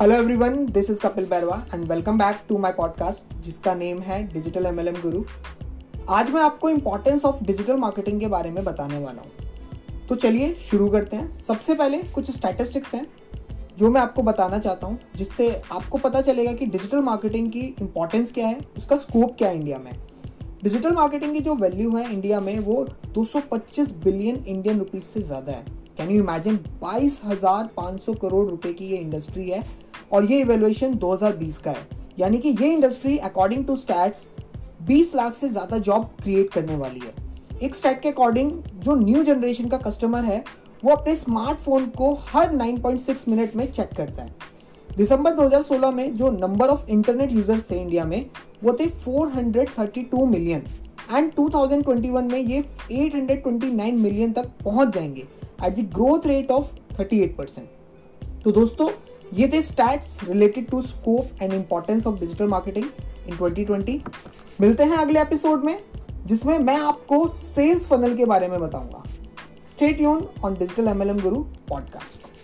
Hello everyone this is Kapil Bairwa and welcome back to my podcast जिसका name है digital MLM guru आज मैं आपको importance of digital marketing के बारे में बताने वाला हूँ। तो चलिए शुरू करते हैं। सबसे पहले कुछ स्टैटिस्टिक्स हैं, जो मैं आपको बताना चाहता हूँ, जिससे आपको पता चलेगा कि डिजिटल मार्केटिंग की इंपॉर्टेंस क्या है, उसका स्कोप क्या है इंडिया में। डिजिटल मार्केटिंग की जो वैल्यू है इंडिया में, वो 225 बिलियन इंडियन रुपीज़ से ज़्यादा है। कैन यू इमेजिन बाईस हज़ार पाँच सौ करोड़ रुपए की ये इंडस्ट्री है। और ये इवेल्युएशन 2020 का है। यानी कि ये industry according to stats 20 lakh से ज़्यादा जॉब क्रिएट करने वाली है। एक स्टैट के अकॉर्डिंग जो न्यू जनरेशन का कस्टमर है, वो अपने स्मार्टफ़ोन को हर 9.6 मिनट में चेक करता है। दिसंबर 2016 में जो नंबर ऑफ़ इंटरनेट यूज़र्स थे इंडिया में, वो थे 432 मिलियन एंड 2021 में ये 829 मिलियन तक पहुँच जाएँगे at the growth rate of 38 percent तो दोस्तों ये थे stats related to scope and importance of digital marketing in 2020 मिलते हैं अगले एपिसोड में, जिसमें मैं आपको सेल्स फनल के बारे में बताऊँगा। स्टेट यून on digital MLM guru podcast